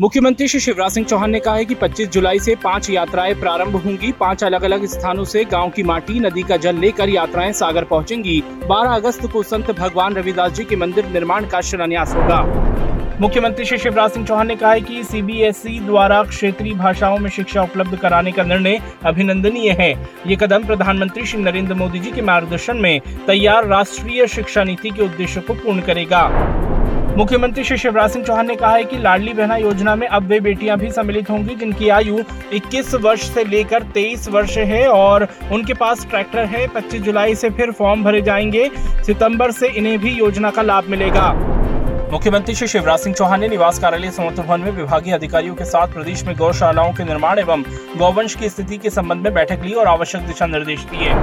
मुख्यमंत्री श्री शिवराज सिंह चौहान ने कहा है कि 25 जुलाई से पाँच यात्राएँ प्रारंभ होंगी। पाँच अलग अलग स्थानों से गाँव की माटी, नदी का जल लेकर यात्राएँ सागर पहुंचेंगी। 12 अगस्त को संत भगवान रविदास जी के मंदिर निर्माण का शिलान्यास होगा। मुख्यमंत्री श्री शिवराज सिंह चौहान ने कहा है कि सीबीएसई द्वारा क्षेत्रीय भाषाओं में शिक्षा उपलब्ध कराने का निर्णय अभिनंदनीय है। ये कदम प्रधानमंत्री श्री नरेंद्र मोदी जी के मार्गदर्शन में तैयार राष्ट्रीय शिक्षा नीति के उद्देश्य को पूर्ण करेगा। मुख्यमंत्री श्री शिवराज सिंह चौहान ने कहा है कि लाडली बहना योजना में अब वे बेटियाँ भी सम्मिलित होंगी, जिनकी आयु 21 वर्ष से लेकर 23 वर्ष है और उनके पास ट्रैक्टर है। 25 जुलाई से फिर फॉर्म भरे जाएँगे। सितंबर से इन्हें भी योजना का लाभ मिलेगा। मुख्यमंत्री श्री शिवराज सिंह चौहान ने निवास कार्यालय समर्थ भवन में विभागीय अधिकारियों के साथ प्रदेश में गौशालाओं के निर्माण एवं गौवंश की स्थिति के संबंध में बैठक ली और आवश्यक दिशा निर्देश दिए।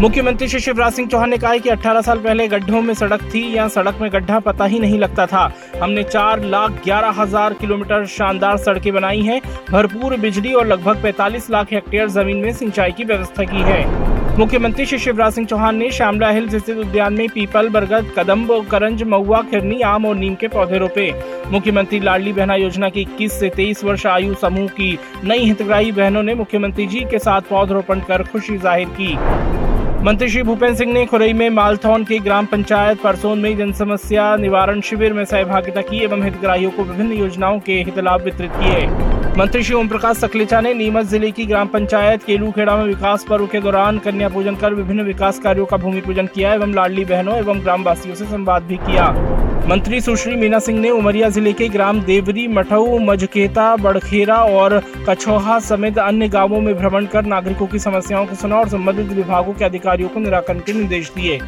मुख्यमंत्री श्री शिवराज सिंह चौहान ने कहा कि 18 साल पहले गड्ढों में सड़क थी या सड़क में गड्ढा, पता ही नहीं लगता था। हमने चार लाख ग्यारह हज़ार किलोमीटर शानदार सड़कें बनाई हैं। भरपूर बिजली और लगभग 45 लाख हेक्टेयर ज़मीन में सिंचाई की व्यवस्था की है। मुख्यमंत्री श्री शिवराज सिंह चौहान ने श्यामला हिल्स स्थित उद्यान में पीपल, बरगद, कदम्ब, करंज, महुआ, खिरनी, आम और नीम के पौधे रोपे। मुख्यमंत्री लाडली बहना योजना की 21 से 23 वर्ष आयु समूह की नई हितग्राही बहनों ने मुख्यमंत्री जी के साथ पौधरोपण कर खुशी ज़ाहिर की। मंत्री श्री भूपेन्द्र सिंह ने खुरई में मालथौन के ग्राम पंचायत परसोन में जन समस्या निवारण शिविर में सहभागिता की एवं हितग्राहियों को विभिन्न योजनाओं के हितलाभ वितरित किए। मंत्री श्री ओम प्रकाश सकलेचा ने नीमच ज़िले की ग्राम पंचायत केलूखेड़ा में विकास पर्व के दौरान कन्या पूजन कर विभिन्न विकास कार्यों का भूमि पूजन किया एवं लाडली बहनों एवं ग्रामवासियों से संवाद भी किया। मंत्री सुश्री मीना सिंह ने उमरिया ज़िले के ग्राम देवरी, मठऊ, मजकेता, बड़खेरा और कछोहा समेत अन्य गाँवों में भ्रमण कर नागरिकों की समस्याओं को सुना और संबंधित विभागों के अधिकारियों को निराकरण के निर्देश दिए।